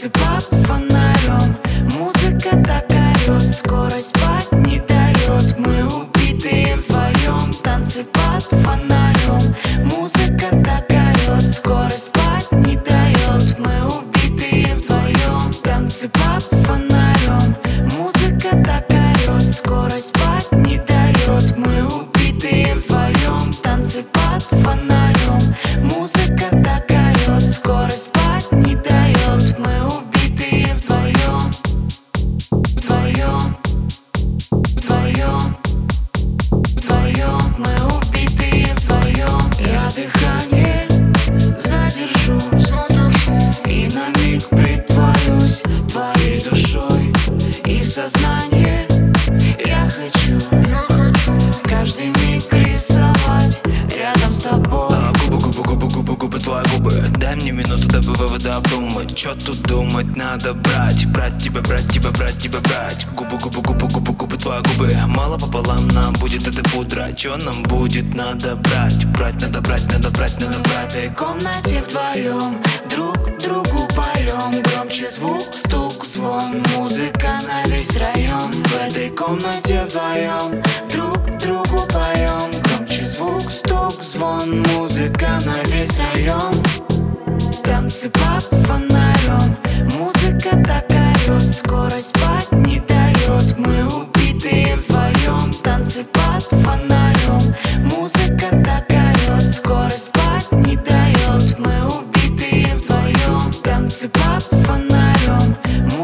Под фонарем И в сознание. Я хочу Каждый миг рисовать Рядом с тобой. А, Губы, губы, губы, губы, губы, твои губы. Дай мне минуту, дабы выводы обдумать. Чё тут думать, надо брать? Брать тебя, брать тебя, брать тебя, брать. Губы, губы, губы, губы, губы, твои губы. Мало пополам нам будет это пудра. Чё нам будет, надо брать? Брать, надо брать, надо брать, надо В брать. Этой комнате вдвоем Друг другу поем Громче звук, стук, мозг звон Музыка на весь район. В этой комнате вдвоем Друг другу поем. Громче звук, стук, звон Музыка на весь район. Танцы под фонарем Музыка так орет Скорость спать не дает Мы убитые вдвоем. Танцы под фонарем Музыка так орет Скорость спать не дает Мы убитые вдвоем. Танцы под фонарем. room.